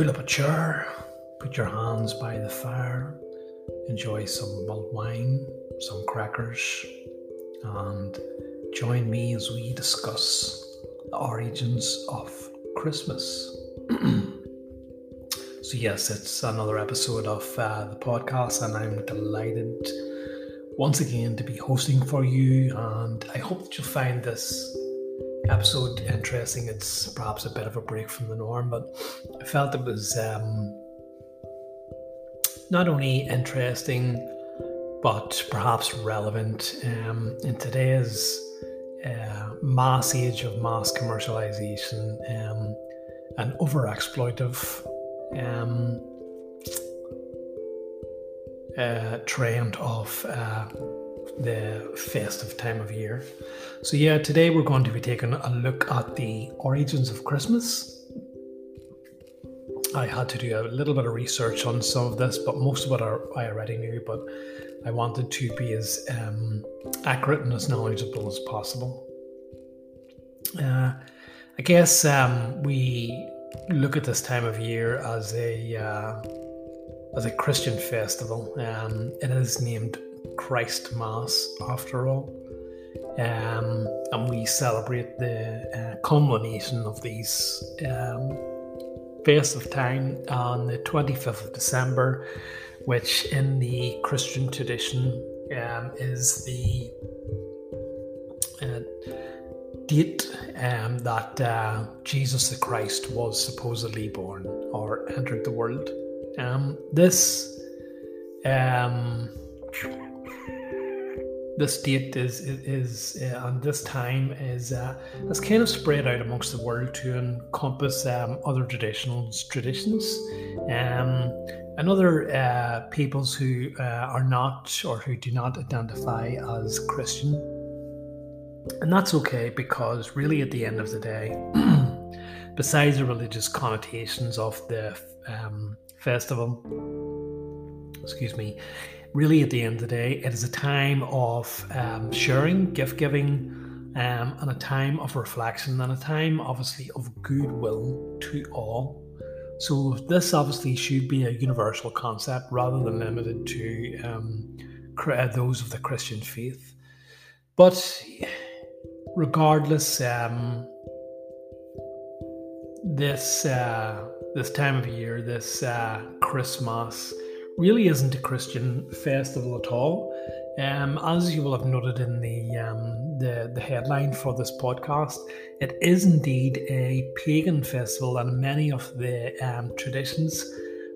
pull up a chair, put your hands by the fire, enjoy some mulled wine, some crackers, and join me as we discuss the origins of Christmas. so, yes, it's another episode of uh, the podcast, and I'm delighted once again to be hosting for you. And I hope that you'll find this episode interesting. It's perhaps a bit of a break from the norm, but I felt it was um, not only interesting but perhaps relevant um, in today's uh, mass age of mass commercialization um, and over exploitive um, uh, trend of uh, the festive time of year. So, yeah, today we're going to be taking a look at the origins of Christmas. I had to do a little bit of research on some of this, but most of it I already knew. But I wanted to be as um, accurate and as knowledgeable as possible. Uh, I guess um, we look at this time of year as a uh, as a Christian festival. Um, it is named Christ Mass, after all. Um, and we celebrate the uh, culmination of these um, festive time on the 25th of December, which in the Christian tradition um, is the uh, date um, that uh, Jesus the Christ was supposedly born or entered the world. Um, this um, this date is is, uh, and this time is uh, is kind of spread out amongst the world to encompass um, other traditional traditions um, and other uh, peoples who uh, are not or who do not identify as Christian. And that's okay because really at the end of the day, besides the religious connotations of the um, festival, excuse me, really at the end of the day, it is a time of um, sharing, gift giving, um, and a time of reflection, and a time obviously of goodwill to all. So, this obviously should be a universal concept rather than limited to um, those of the Christian faith. But regardless, um, this uh, this time of year, this uh, Christmas, really isn't a Christian festival at all. Um, as you will have noted in the, um, the the headline for this podcast, it is indeed a pagan festival, and many of the um, traditions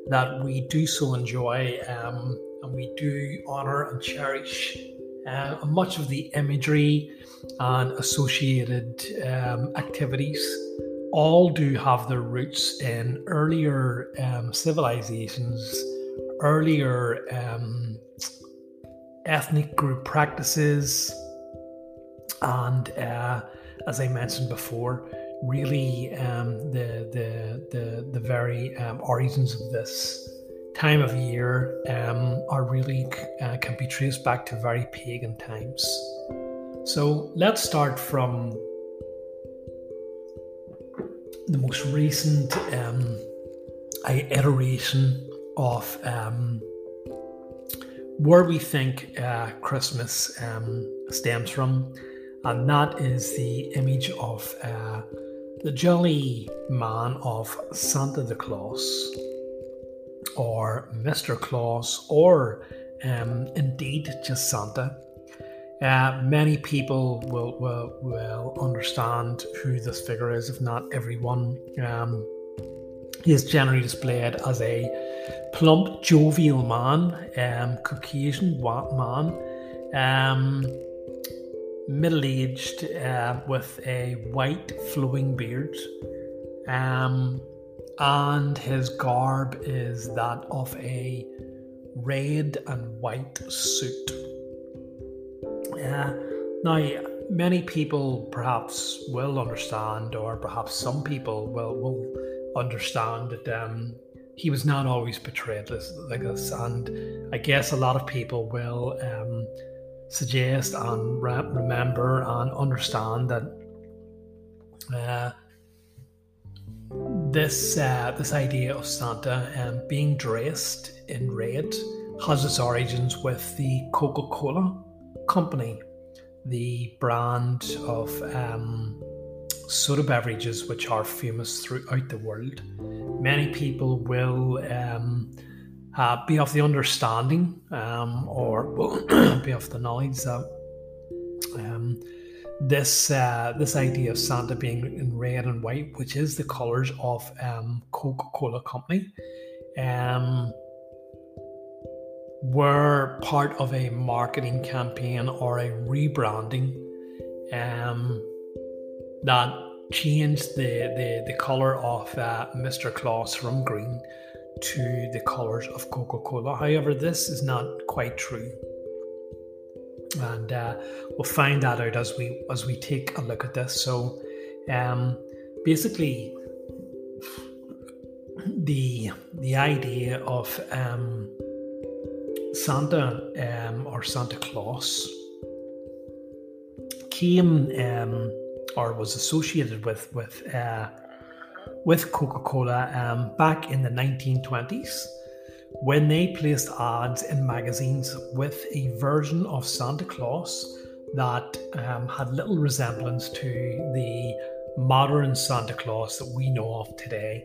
that we do so enjoy um, and we do honor and cherish. Uh, much of the imagery and associated um, activities all do have their roots in earlier um, civilizations, earlier um, ethnic group practices, and uh, as I mentioned before, really um, the, the the the very um, origins of this time of year um, are really uh, can be traced back to very pagan times. So let's start from the most recent um, iteration of um, where we think uh, Christmas um, stems from, and that is the image of uh, the jolly man of Santa the Claus, or Mr. Claus, or um, indeed just Santa. Uh, many people will, will, will understand who this figure is, if not everyone. Um, he is generally displayed as a plump, jovial man, um, Caucasian man, um, middle aged, uh, with a white flowing beard. Um, and his garb is that of a red and white suit. Uh, now, many people perhaps will understand, or perhaps some people will will understand that um, he was not always portrayed as like this, and I guess a lot of people will um, suggest and re- remember and understand that uh, this uh, this idea of Santa um, being dressed in red has its origins with the Coca Cola company, the brand of um, soda beverages which are famous throughout the world. Many people will um, uh, be of the understanding um, or be of the knowledge that um, this uh, this idea of Santa being in red and white, which is the colours of um, Coca Cola Company, um, were part of a marketing campaign or a rebranding um, that changed the, the, the colour of uh, Mr. Claus from green to the colours of Coca Cola. However, this is not quite true. And uh, we'll find that out as we as we take a look at this. So, um, basically, the the idea of um, Santa um, or Santa Claus came um, or was associated with with uh, with Coca Cola um, back in the 1920s when they placed ads in magazines with a version of Santa Claus that um, had little resemblance to the modern Santa Claus that we know of today.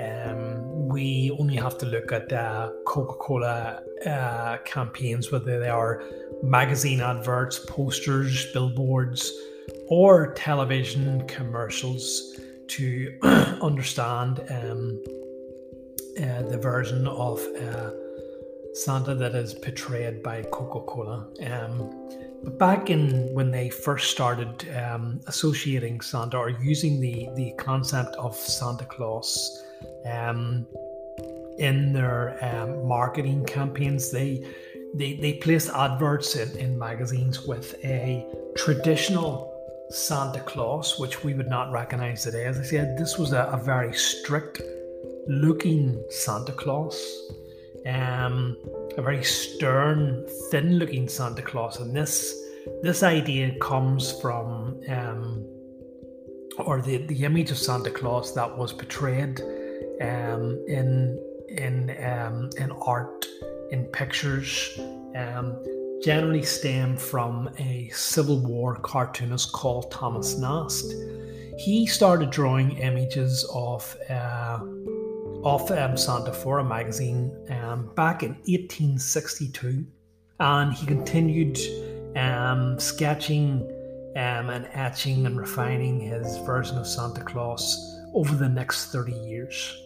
Um, we only have to look at uh, Coca Cola uh, campaigns, whether they are magazine adverts, posters, billboards, or television commercials to understand um, uh, the version of uh, Santa that is portrayed by Coca Cola. Um, but back in when they first started um, associating Santa or using the, the concept of Santa Claus um, in their um, marketing campaigns, they they, they placed adverts in, in magazines with a traditional Santa Claus, which we would not recognize today. As I said, this was a, a very strict looking Santa Claus, um, a very stern, thin looking Santa Claus. And this this idea comes from, um, or the, the image of Santa Claus that was portrayed um, in in um, in art, in pictures. Um, generally stem from a Civil War cartoonist called Thomas Nast. He started drawing images of uh, of um, Santa for a magazine um, back in 1862, and he continued um, sketching um, and etching and refining his version of Santa Claus over the next 30 years.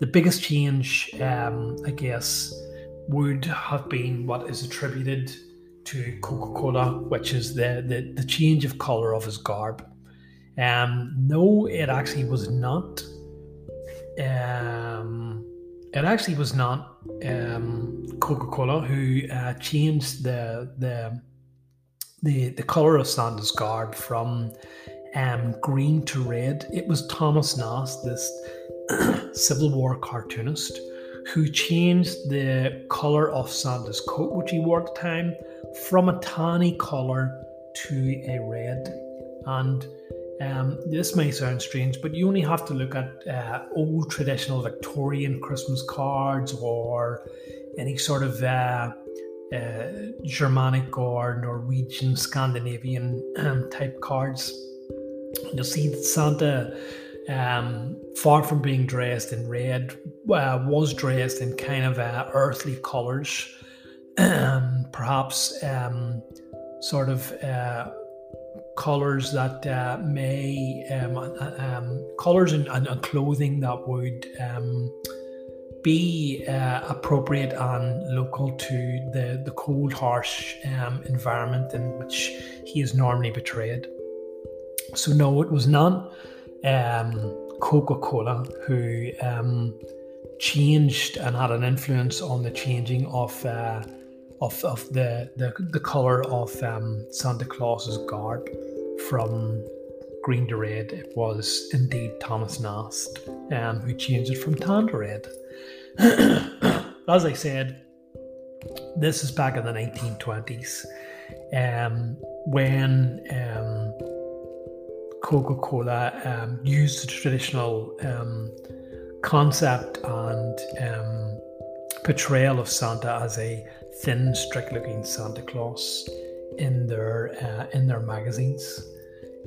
The biggest change, um, I guess, would have been what is attributed to Coca Cola, which is the, the, the change of colour of his garb. Um, no, it actually was not. Um, it actually was not um, Coca Cola who uh, changed the the the the color of Santa's garb from um, green to red. It was Thomas Nast, this Civil War cartoonist, who changed the color of Santa's coat, which he wore at the time, from a tawny color to a red. And um, this may sound strange, but you only have to look at uh, old traditional Victorian Christmas cards or any sort of uh, uh, Germanic or Norwegian, Scandinavian type cards. You'll see that Santa um, far from being dressed in red, uh, was dressed in kind of uh, earthly colours, um, perhaps um, sort of uh, colours that uh, may um, uh, um, colours and, and, and, clothing that would be uh, appropriate and local to the the cold, harsh environment in which he is normally betrayed. So no, it was not um, Coca Cola who um, changed and had an influence on the changing of uh, of, of the, the the color of um, Santa Claus's garb from green to red. It was indeed Thomas Nast um, who changed it from tan to red. As I said, this is back in the 1920s. um, when um, Coca Cola um, used the traditional um, concept and um, portrayal of Santa as a thin, strict-looking Santa Claus in their uh, in their magazines.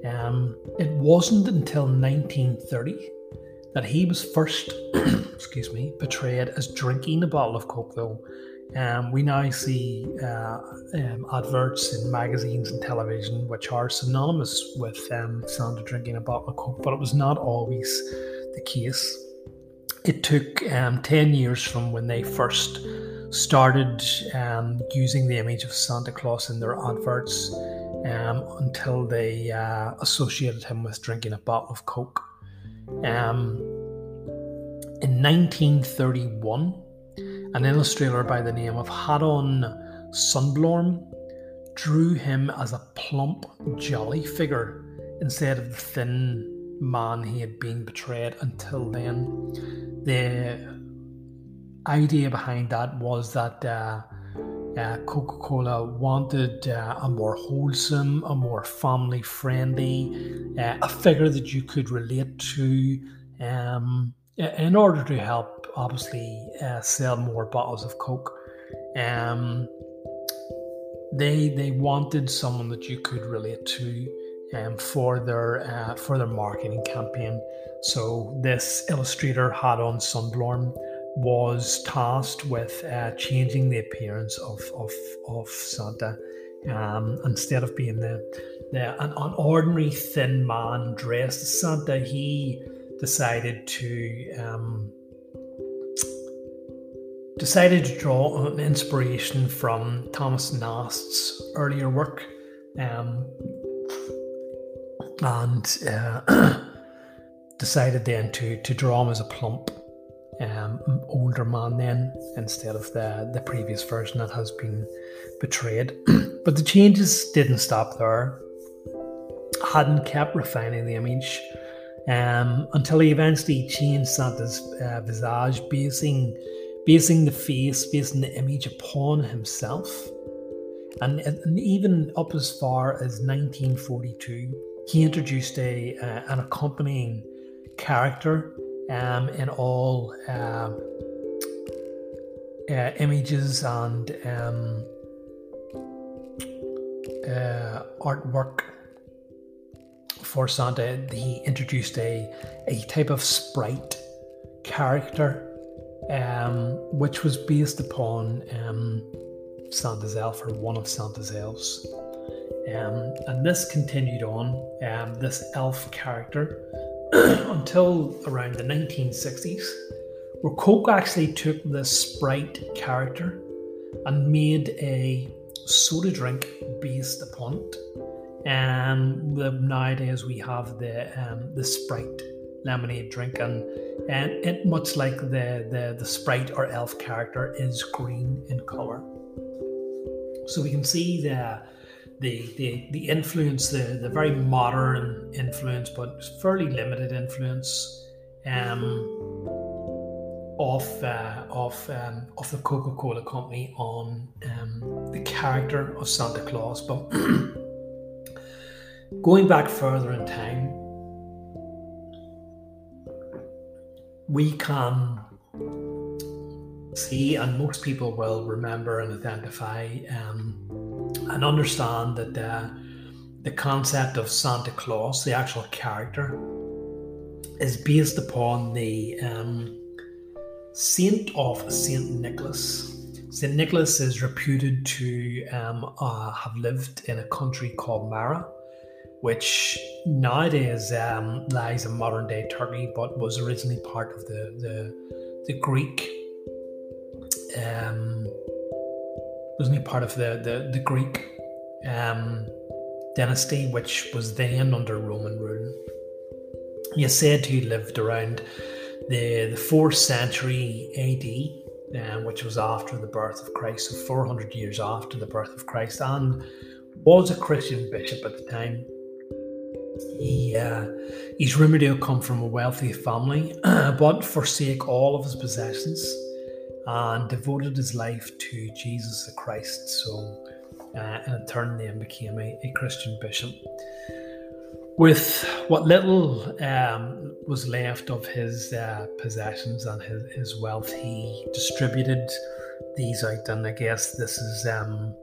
Um, it wasn't until 1930 that he was first, excuse me, portrayed as drinking a bottle of Coke, though. Um, we now see uh, um, adverts in magazines and television which are synonymous with um, Santa drinking a bottle of Coke, but it was not always the case. It took um, 10 years from when they first started um, using the image of Santa Claus in their adverts um, until they uh, associated him with drinking a bottle of Coke. Um, in 1931, an illustrator by the name of Haddon Sundblom drew him as a plump, jolly figure instead of the thin man he had been portrayed until then. The idea behind that was that uh, uh, Coca Cola wanted uh, a more wholesome, a more family friendly, uh, a figure that you could relate to um, in order to help, obviously, uh, sell more bottles of Coke. Um, they they wanted someone that you could relate to um, for their uh, for their marketing campaign. So this illustrator Haddon Sundblom was tasked with uh, changing the appearance of of, of Santa. Um, instead of being the, the an, an, ordinary thin man dressed as Santa, he decided to um, decided to draw an inspiration from Thomas Nast's earlier work, um, and uh, decided then to to draw him as a plump um, older man then instead of the, the previous version that has been betrayed. but the changes didn't stop there. Haddon kept refining the image um, until he eventually changed Santa's uh, visage, basing, basing the face, basing the image upon himself. And, and even up as far as 1942, he introduced a uh, an accompanying character um, in all um, uh, images and um, uh, artwork for Santa. He introduced a, a type of sprite character um, which was based upon um, Santa's elf or one of Santa's elves. Um, and this continued on, um, this elf character until around the 1960s, where Coke actually took this Sprite character and made a soda drink based upon it. And the, nowadays we have the um, the Sprite lemonade drink, and and it much like the, the the Sprite or Elf character is green in color. So we can see the the, the, the influence, the, the very modern influence, but fairly limited influence um, of uh, of um, of the Coca Cola Company on um, the character of Santa Claus. But going back further in time, we can see, and most people will remember and identify um, and understand that the concept of Santa Claus, the actual character, is based upon the um, saint of Saint Nicholas. Saint Nicholas is reputed to um, uh, have lived in a country called Myra, which nowadays um, lies in modern day Turkey, but was originally part of the the, the Greek um, wasn't he part of the the, the Greek um, dynasty, which was then under Roman rule? He is said to have lived around the the fourth century AD, um, which was after the birth of Christ, so 400 years after the birth of Christ, and was a Christian bishop at the time. He uh, he's rumored to have come from a wealthy family, but forsake all of his possessions and devoted his life to Jesus the Christ. So uh, in turn then became a, a Christian bishop. With what little um, was left of his uh, possessions and his, his wealth, he distributed these out, and I guess this is um,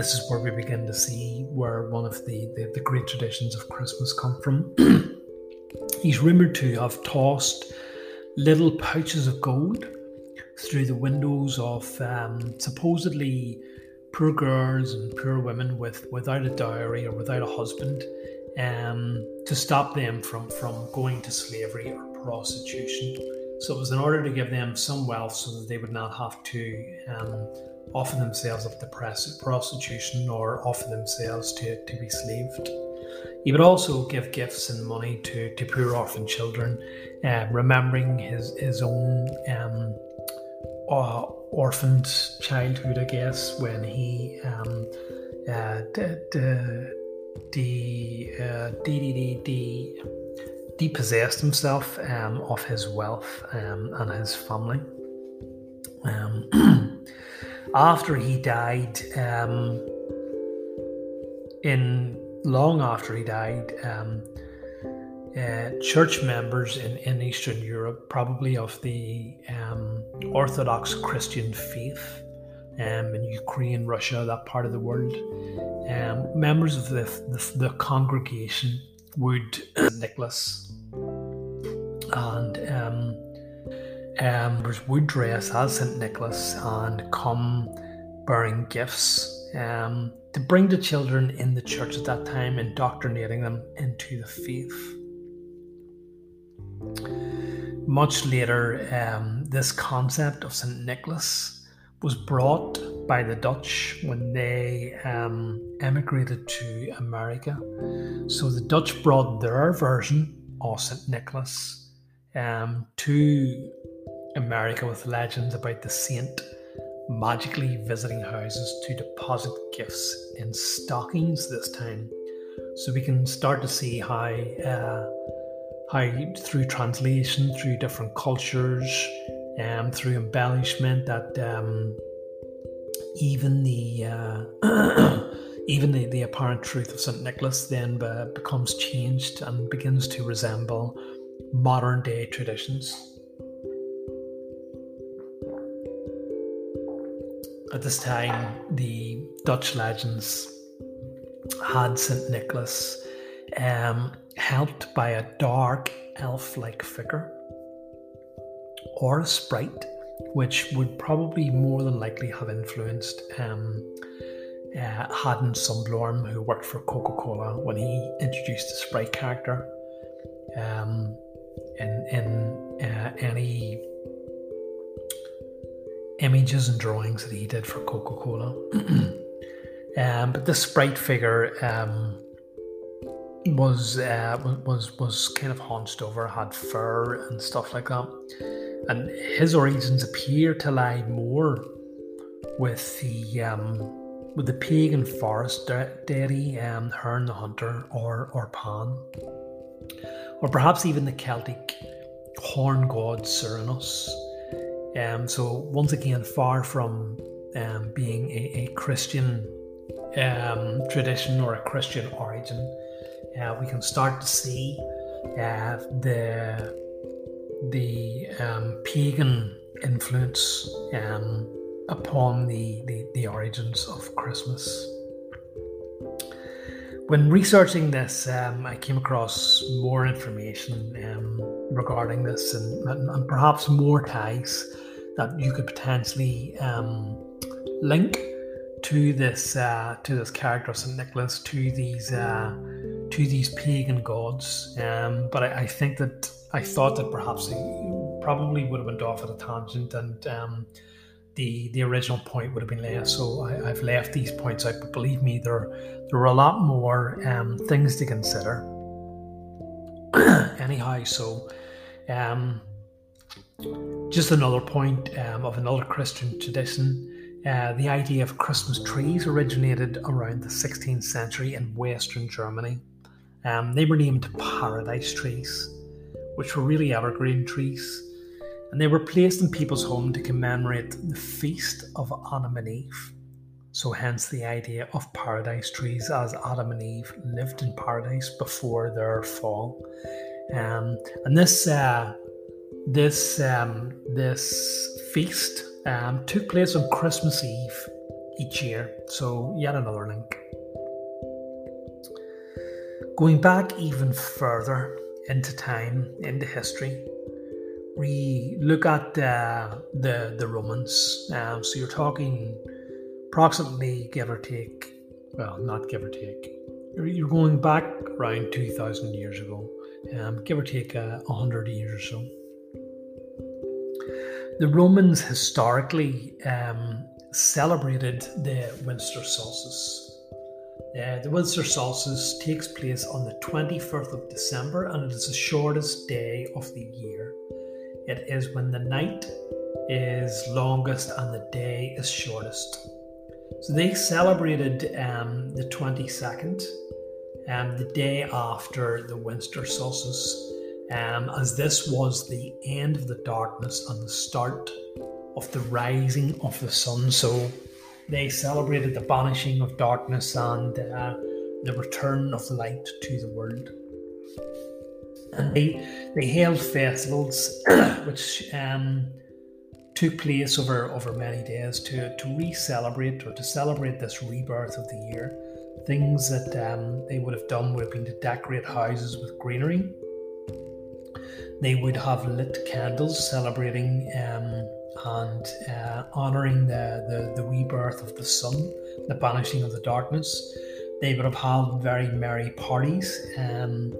this is where we begin to see where one of the, the, the great traditions of Christmas come from. He's rumoured to have tossed little pouches of gold through the windows of um, supposedly poor girls and poor women with without a dowry or without a husband um, to stop them from, from going to slavery or prostitution. So it was in order to give them some wealth so that they would not have to um, offer themselves up to prostitution or offer themselves to, to be slaved. He would also give gifts and money to, to poor orphan children, uh, remembering his, his own um, uh, orphaned childhood, I guess, when he um, uh, d- d- de, de, de, de, depossessed himself um, of his wealth um, and his family. Um, after he died, um, in long after he died, um, uh, church members in, in Eastern Europe, probably of the um, Orthodox Christian faith, um, in Ukraine, Russia, that part of the world, um, members of the, the, the congregation would Nicholas and um, would dress as St. Nicholas and come bearing gifts um, to bring the children in the church at that time, indoctrinating them into the faith. Much later, um, this concept of St. Nicholas was brought by the Dutch when they um, emigrated to America. So the Dutch brought their version of St. Nicholas um, to America with legends about the saint magically visiting houses to deposit gifts in stockings this time. So we can start to see how, uh, how through translation, through different cultures, um, through embellishment, that um, even the uh, even the, the apparent truth of St. Nicholas then uh, becomes changed and begins to resemble modern day traditions. At this time, the Dutch legends had St. Nicholas um, helped by a dark elf like figure or a sprite, which would probably more than likely have influenced um, uh, Haddon Sundblom, who worked for Coca Cola when he introduced the sprite character. Um, in in uh, any images and drawings that he did for Coca Cola. um, but this sprite figure um, was uh, was was kind of hunched over, had fur and stuff like that, and his origins appear to lie more with the um, with the pagan forest deity um, Herne the Hunter or or Pan, or perhaps even the Celtic horn god Cernunnos. Um, so once again, far from um, being a, a Christian um, tradition or a Christian origin, uh, we can start to see uh, the the um, pagan influence um, upon the, the, the origins of Christmas. When researching this, um, I came across more information um, regarding this and, and, and, perhaps more ties that you could potentially um, link to this uh, to this character Saint Nicholas to these uh, to these pagan gods. Um, but I, I, think that I thought that perhaps he probably would have went off at a tangent and um, the the original point would have been less. So I, have left these points out. But believe me, there there are a lot more um, things to consider. Anyhow, so um, just another point um, of another Christian tradition. Uh, the idea of Christmas trees originated around the 16th century in Western Germany. Um, they were named paradise trees, which were really evergreen trees, and they were placed in people's home to commemorate the feast of Adam and Eve. So, hence the idea of paradise trees, as Adam and Eve lived in paradise before their fall. Um, and this uh, this um, this feast um, took place on Christmas Eve each year. So, yet another link. Going back even further into time, into history, we look at uh, the the Romans. Um, so you're talking approximately, give or take, well, not give or take. You're, you're going back around two thousand years ago, um, give or take a uh, hundred years or so. The Romans historically um, celebrated the winter solstice. Uh, the winter solstice takes place on the 21st of December and it is the shortest day of the year. It is when the night is longest and the day is shortest. So they celebrated um, the 22nd, um, the day after the winter solstice, um, as this was the end of the darkness and the start of the rising of the sun. So they celebrated the banishing of darkness and uh, the return of light to the world and they they held festivals which um, took place over over many days to to re-celebrate or to celebrate this rebirth of the year. Things that um, they would have done would have been to decorate houses with greenery. They would have lit candles celebrating um, and uh, honouring the, the, the rebirth of the sun, the banishing of the darkness. They would have held very merry parties. Um,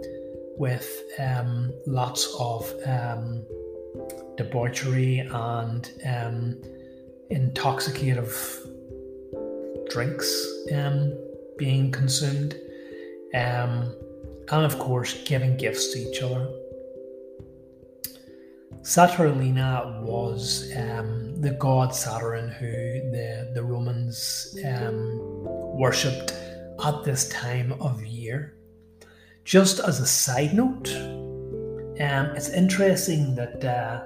with um, lots of um, debauchery and um, intoxicative drinks um, being consumed, um, and of course, giving gifts to each other. Saturnalia was um, the god Saturn who the, the Romans worshipped at this time of year. Just as a side note, um, it's interesting that uh,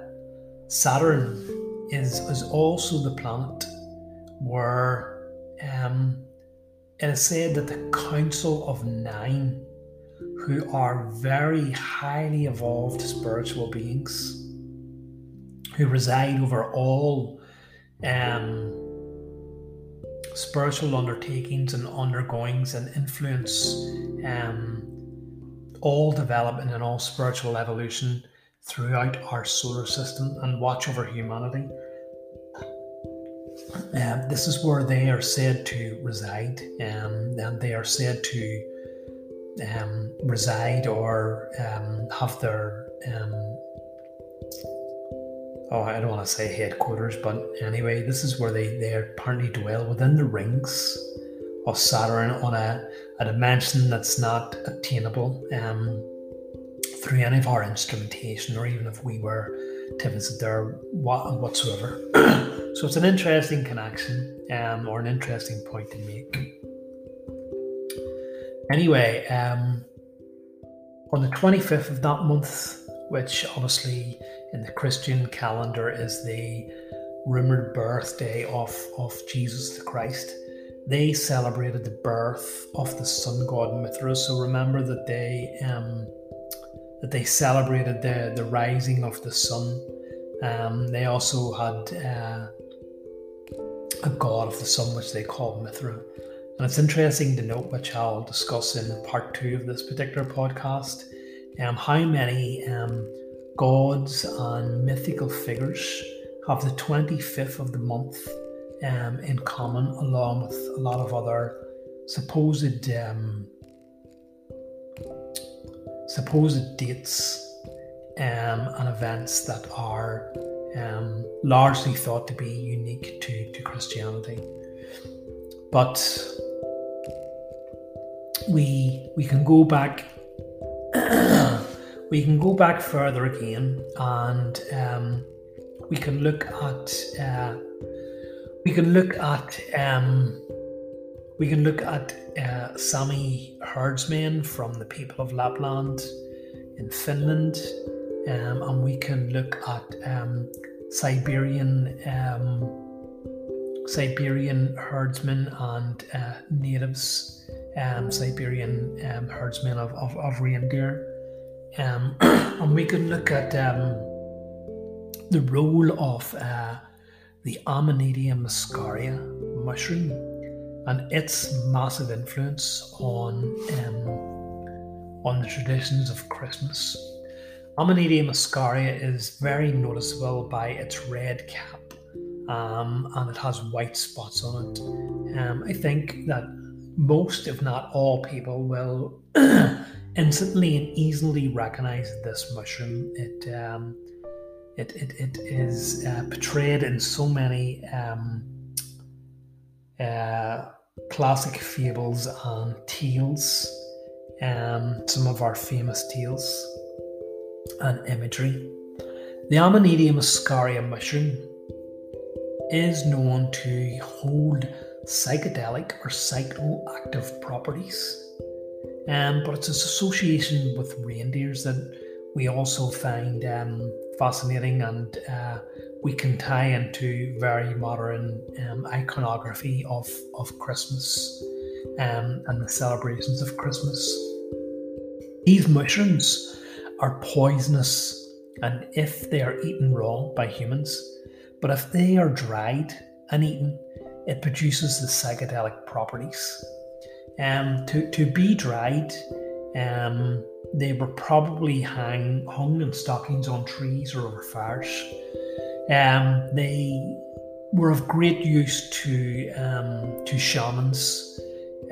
Saturn is, is also the planet where um, it is said that the Council of Nine, who are very highly evolved spiritual beings, who reside over all um, spiritual undertakings and undergoings and influence um, all development and all spiritual evolution throughout our solar system and watch over humanity. Um, this is where they are said to reside, um, and they are said to um, reside or um, have their um, oh, I don't want to say headquarters, but anyway, this is where they they apparently dwell within the rings of Saturn on a, a dimension that's not attainable um, through any of our instrumentation, or even if we were to visit there whatsoever. so it's an interesting connection, um, or an interesting point to make. Anyway, um, on the 25th of that month, which obviously in the Christian calendar is the rumored birthday of, of Jesus the Christ, they celebrated the birth of the sun god Mithra. So remember that they um, that they celebrated the the rising of the sun. Um, they also had uh, a god of the sun, which they called Mithra. And it's interesting to note, which I'll discuss in part two of this particular podcast, um, how many um, gods and mythical figures have the 25th of the month um, in common, along with a lot of other supposed um, supposed dates um, and events that are um, largely thought to be unique to, to Christianity. But we we can go back we can go back further again and um, we can look at uh, we can look at um, we can look at uh, Sami herdsmen from the people of Lapland in Finland, um, and we can look at um, Siberian um, Siberian herdsmen and uh, natives, um, Siberian um, herdsmen of, of, of reindeer. And we can look at the role of uh, the Amanita muscaria mushroom and its massive influence on um, on the traditions of Christmas. Amanita muscaria is very noticeable by its red cap, um, and it has white spots on it. Um, I think that most, if not all, people will instantly and easily recognize this mushroom. It um, it, it, it is uh, portrayed in so many um, uh, classic fables and tales, um, some of our famous tales and imagery. The Amanita muscaria mushroom is known to hold psychedelic or psychoactive properties, um, but it's its association with reindeers that we also find um, fascinating and uh, we can tie into very modern um, iconography of, of Christmas um, and the celebrations of Christmas. These mushrooms are poisonous, and if they are eaten raw by humans, but if they are dried and eaten, it produces the psychedelic properties. Um, to, to be dried, um, they were probably hang, hung in stockings on trees or over fires. Um, they were of great use to um, to shamans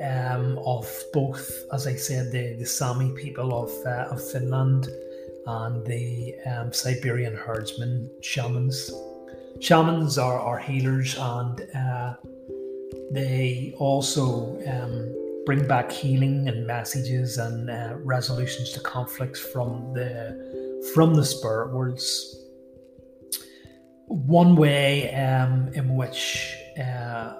um, of both, as I said, the, the Sami people of, uh, of Finland and the um, Siberian herdsmen shamans. Shamans are, are healers and uh, they also um, bring back healing and messages and uh, resolutions to conflicts from the from the spirit worlds. One way um, in which uh,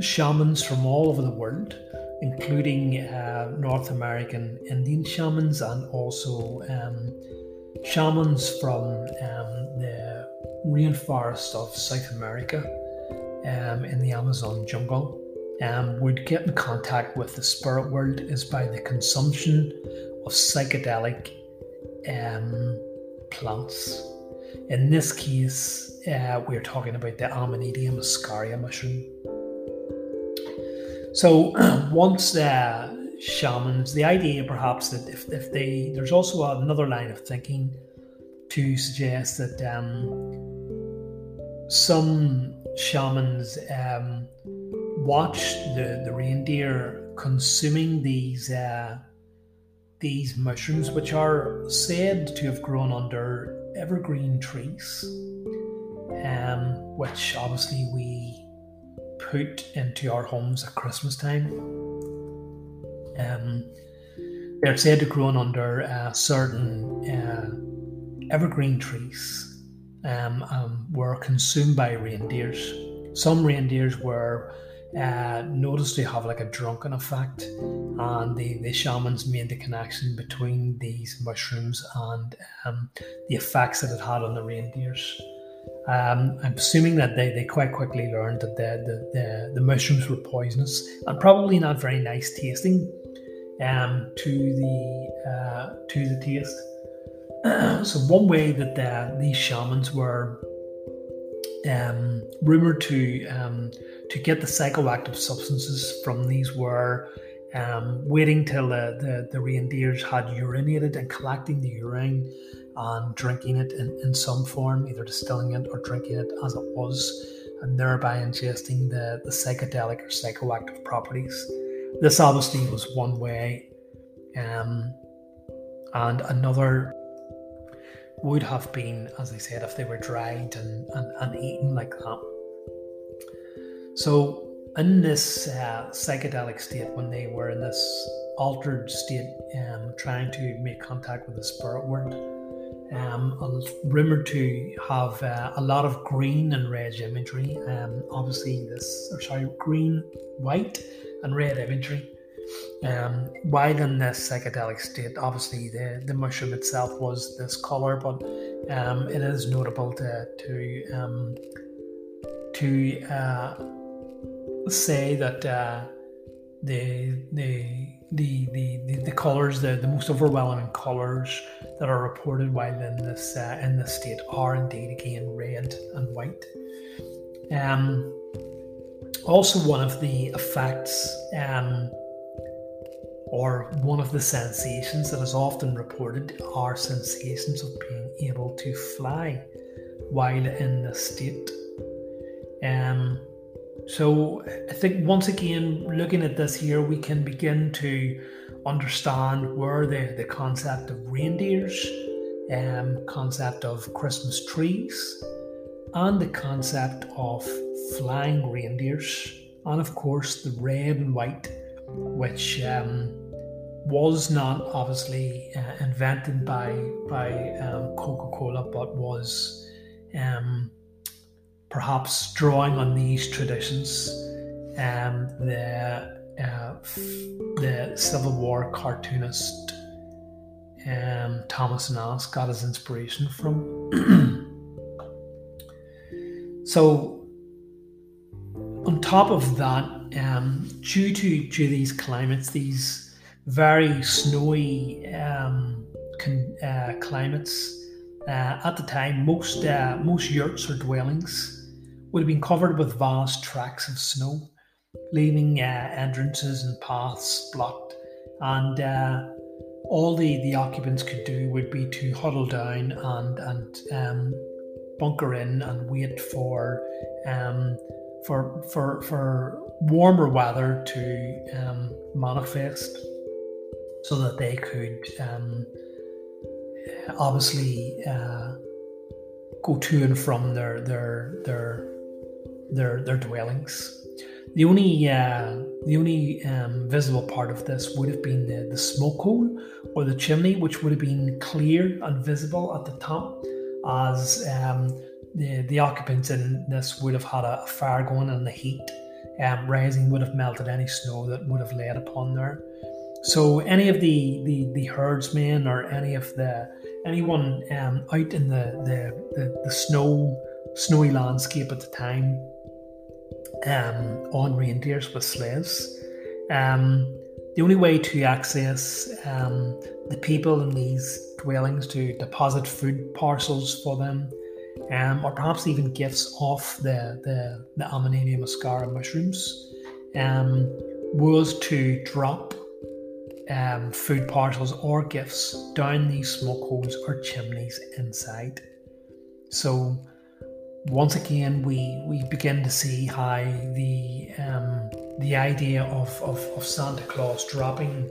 shamans from all over the world, including uh, North American Indian shamans and also um, shamans from um, the rainforest of South America um, in the Amazon jungle um, would get in contact with the spirit world is by the consumption of psychedelic um, plants. In this case, uh, we're talking about the Amanita muscaria mushroom. So once the shamans, the idea perhaps that if, if they, there's also another line of thinking to suggest that um, some shamans um, watched the, the reindeer consuming these uh, these mushrooms, which are said to have grown under evergreen trees, um, which obviously we put into our homes at Christmas time. Um, they're said to grow under uh, certain uh, evergreen trees um, um, were consumed by reindeers. Some reindeers were uh, noticed to have like a drunken effect, and the, the shamans made the connection between these mushrooms and um, the effects that it had on the reindeers. Um, I'm assuming that they, they quite quickly learned that the, the, the, the mushrooms were poisonous and probably not very nice tasting um, to the uh, to the taste. so one way that the, these shamans were um, rumored to um, to get the psychoactive substances from these were um, waiting till the, the, the, reindeers had urinated and collecting the urine and drinking it in, in some form, either distilling it or drinking it as it was, and thereby ingesting the, the psychedelic or psychoactive properties. This obviously was one way, um, and another would have been, as I said, if they were dried and, and, and eaten like that. So, in this uh, psychedelic state, when they were in this altered state, um, trying to make contact with the spirit world, um, rumored to have uh, a lot of green and red imagery. Um, obviously, this, or sorry, green, white, and red imagery. Um, while in this psychedelic state, obviously the, the mushroom itself was this color, but um, it is notable to to um, to uh, say that uh, the, the the the the, the colors, the, the most overwhelming colors that are reported while in this uh, in this state are indeed again red and white. Um, also, one of the effects um, or one of the sensations that is often reported are sensations of being able to fly while in the state. Um, so I think once again, looking at this here, we can begin to understand where the, the concept of reindeers, um, concept of Christmas trees, and the concept of flying reindeers, and of course the red and white, which um, was not obviously uh, invented by by um, Coca Cola, but was um, perhaps drawing on these traditions. Um, the uh, the Civil War cartoonist um, Thomas Nast got his inspiration from. so, on top of that, um, due to due to these climates, these very snowy um, con- uh, climates, uh, at the time, most uh, most yurts or dwellings would have been covered with vast tracts of snow, leaving uh, entrances and paths blocked. And uh, all the, the occupants could do would be to huddle down and and um, bunker in and wait for um, for for for warmer weather to um, manifest, so that they could um, obviously uh, go to and from their their their their their dwellings. The only uh, the only um, visible part of this would have been the, the smoke hole or the chimney, which would have been clear and visible at the top, as um, the the occupants in this would have had a, fire going and the heat um, rising would have melted any snow that would have laid upon there. So any of the the, the herdsmen or any of the anyone um, out in the, the, the, the snow snowy landscape at the time um, on reindeers with sleighs. Um, the only way to access um, the people in these dwellings to deposit food parcels for them, um, or perhaps even gifts off the, the, the Amanita muscaria mushrooms, um, was to drop um, food parcels or gifts down these smoke holes or chimneys inside. So once again we we begin to see how the um, the idea of, of, of Santa Claus dropping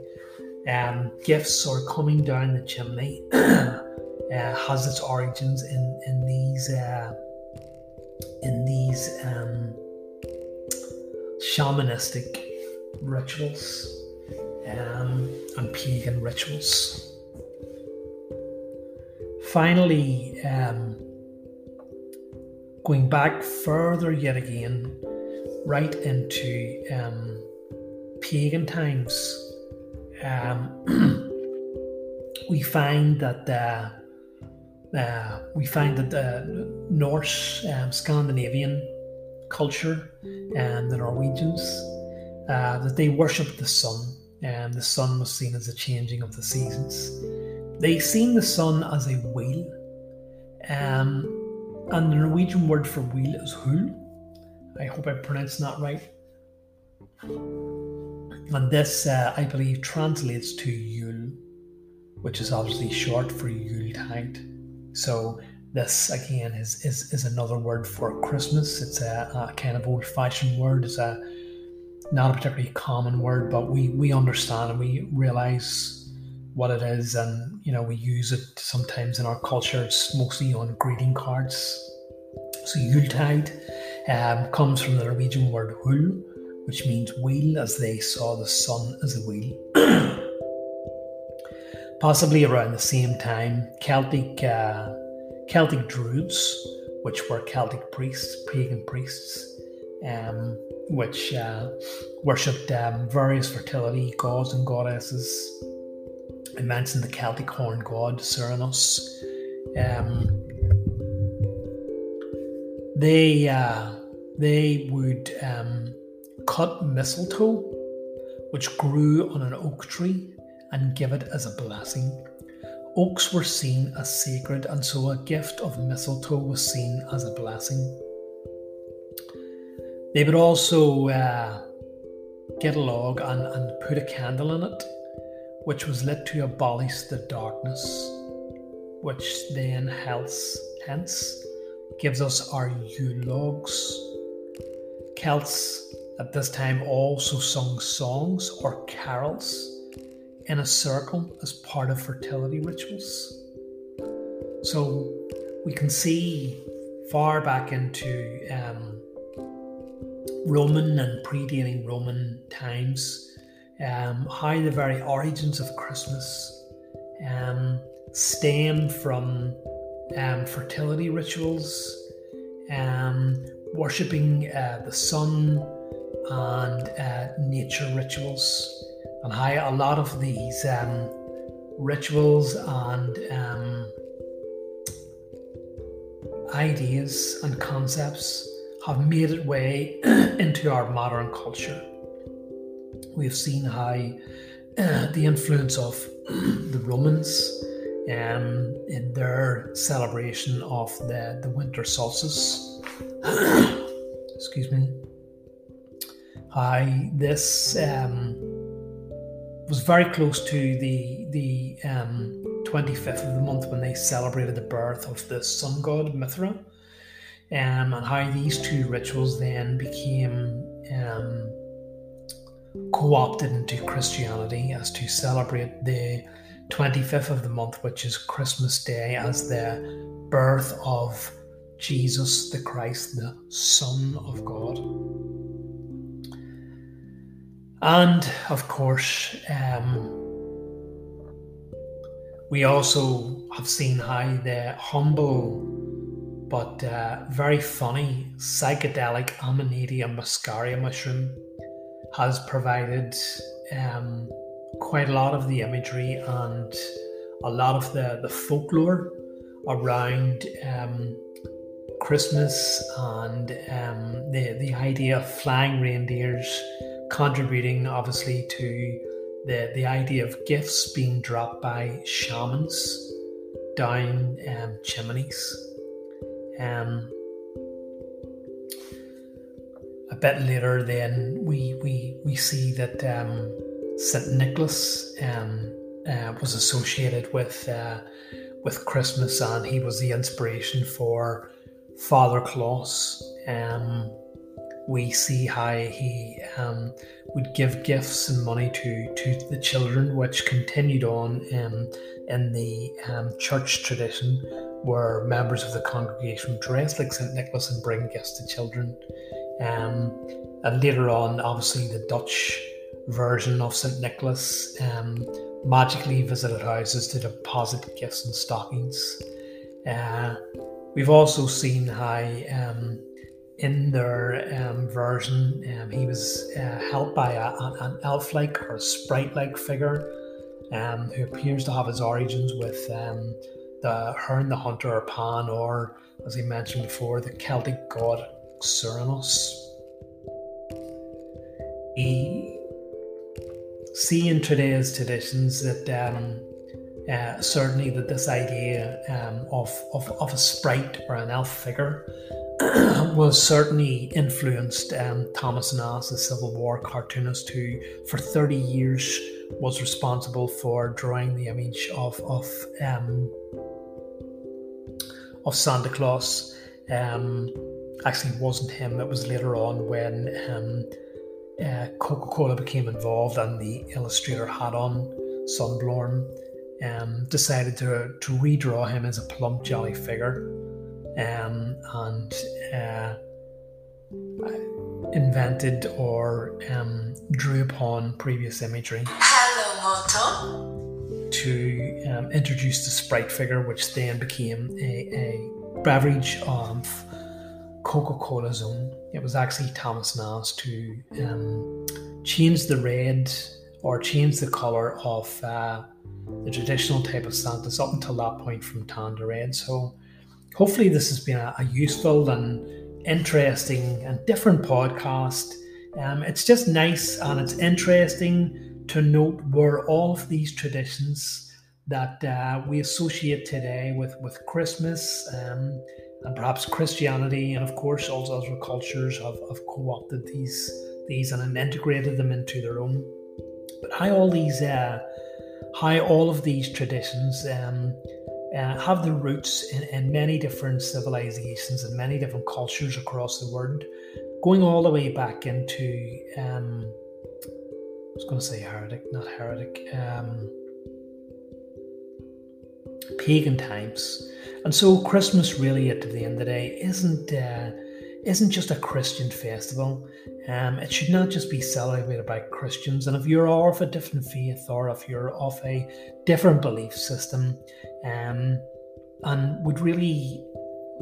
um, gifts or coming down the chimney uh, has its origins in in these uh, in these um, shamanistic rituals um, and pagan rituals. Finally, um, going back further yet again, right into um, pagan times, um, we find that uh, uh, we find that the Norse, um, Scandinavian culture, and the Norwegians, uh, that they worshipped the sun, and the sun was seen as a changing of the seasons. They seen the sun as a wheel. Um, and the Norwegian word for wheel is hul. I hope I pronounced that right. And this, uh, I believe, translates to Yule, which is obviously short for Yuletide. So this again is, is, is another word for Christmas. It's a, a kind of old-fashioned word. It's a not a particularly common word, but we we understand and we realize what it is, and you know we use it sometimes in our culture. It's mostly on greeting cards. So Yuletide um, comes from the Norwegian word hul, which means wheel, as they saw the sun as a wheel. Possibly around the same time, Celtic uh, Celtic Druids, which were Celtic priests, pagan priests, um, which uh, worshipped um, various fertility gods and goddesses I mentioned the Celtic horn god Cernunnos. Um, they uh, they would um, cut mistletoe, which grew on an oak tree, and give it as a blessing. Oaks were seen as sacred, and so a gift of mistletoe was seen as a blessing. They would also uh, get a log and, and put a candle in it, which was lit to abolish the darkness, which then hence, hence gives us our Yule logs. Celts at this time also sung songs or carols in a circle as part of fertility rituals. So we can see far back into um, Roman and predating Roman times um, how the very origins of Christmas um, stem from um, fertility rituals, um, worshipping uh, the sun, and uh, nature rituals and how a lot of these um, rituals and um, ideas and concepts have made its way into our modern culture. We've seen how uh, the influence of the Romans um, in their celebration of the, the winter solstice. Excuse me. How this um, was very close to the the um, 25th of the month when they celebrated the birth of the sun god Mithra, um, and how these two rituals then became um, co-opted into Christianity as to celebrate the 25th of the month, which is Christmas Day, as the birth of Jesus the Christ, the Son of God. And of course, um, we also have seen how the humble but uh, very funny psychedelic Amanita muscaria mushroom has provided um, quite a lot of the imagery and a lot of the, the folklore around um, Christmas and um, the, the idea of flying reindeers contributing obviously to the, the idea of gifts being dropped by shamans down um, chimneys. Um, bit later, then we we, we see that um, Saint Nicholas um, uh, was associated with uh, with Christmas, and he was the inspiration for Father Claus. Um, we see how he um, would give gifts and money to, to the children, which continued on um, in the um, church tradition, where members of the congregation dress like St. Nicholas and bring gifts to children. Um, and later on, obviously, the Dutch version of St. Nicholas um, magically visited houses to deposit gifts and stockings. Uh, we've also seen how um, in their um, version, um, he was uh, helped by a, an elf like or sprite like figure um, who appears to have his origins with the Herne the Hunter or Pan, or as he mentioned before, the Celtic god Cernunnos. We see in today's traditions that um, uh, certainly that this idea um, of, of, of a sprite or an elf figure was certainly influenced um, Thomas Nast, the Civil War cartoonist, who for 30 years was responsible for drawing the image of of um, of Santa Claus. Um, actually, wasn't him. It was later on when um, uh, Coca Cola became involved, and the illustrator had on Sunblorn um, decided to to redraw him as a plump, jolly figure um, and uh, invented or um, drew upon previous imagery. Hello, Moto. To um, introduce the sprite figure, which then became a, a beverage of Coca Cola's own. It was actually Thomas Nast to um, change the red or change the colour of uh, the traditional type of Santas up until that point from tan to red. So hopefully this has been a, a useful and interesting and different podcast Um, it's just nice and it's interesting to note where all of these traditions that uh, we associate today with, with Christmas um, and perhaps Christianity, and of course, all other cultures have, have co opted these, these and integrated them into their own. But how all these, uh, how all of these traditions um, uh, have their roots in, in many different civilizations and many different cultures across the world, going all the way back into, um, I was going to say heretic, not heretic, um, pagan times. And so Christmas really at the end of the day isn't uh, isn't just a Christian festival. Um, it should not just be celebrated by Christians. And if you're of a different faith or if you're of a different belief system, um, and would really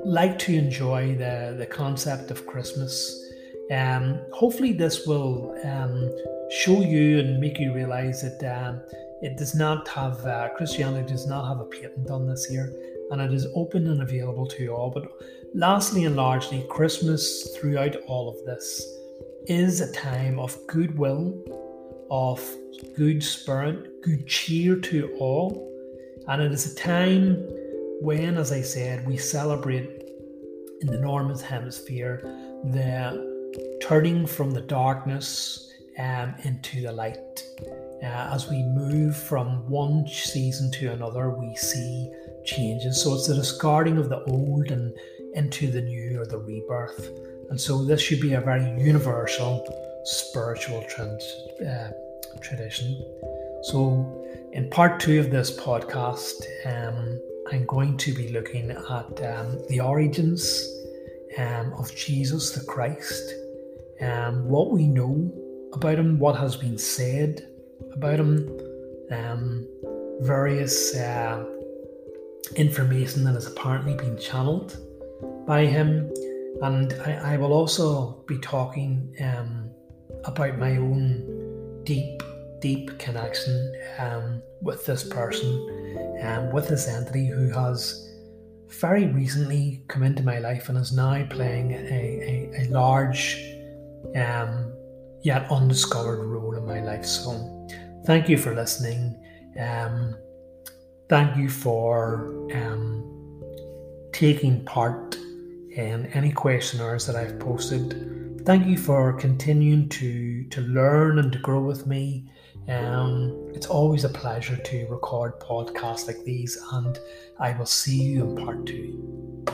like to enjoy the, the concept of Christmas, um, hopefully this will um, show you and make you realize that um, it does not have uh, Christianity does not have a patent on this here, and it is open and available to all. But lastly and largely, Christmas throughout all of this is a time of goodwill, of good spirit, good cheer to all, and it is a time when, as I said, we celebrate in the Northern Hemisphere the turning from the darkness um, into the light. Uh, as we move from one season to another, we see changes. So it's the discarding of the old and into the new or the rebirth. And so this should be a very universal spiritual uh, tradition. So in part two of this podcast, um, I'm going to be looking at um, the origins um, of Jesus the Christ, um, what we know about him, what has been said about him, um, various uh, information that has apparently been channeled by him, and I, I will also be talking um, about my own deep, deep connection um, with this person, um, with this entity who has very recently come into my life and is now playing a, a, a large um, yet undiscovered role in my life. So, thank you for listening. Um, thank you for um, taking part in any questionnaires that I've posted. Thank you for continuing to to learn and to grow with me. Um, it's always a pleasure to record podcasts like these, and I will see you in part two.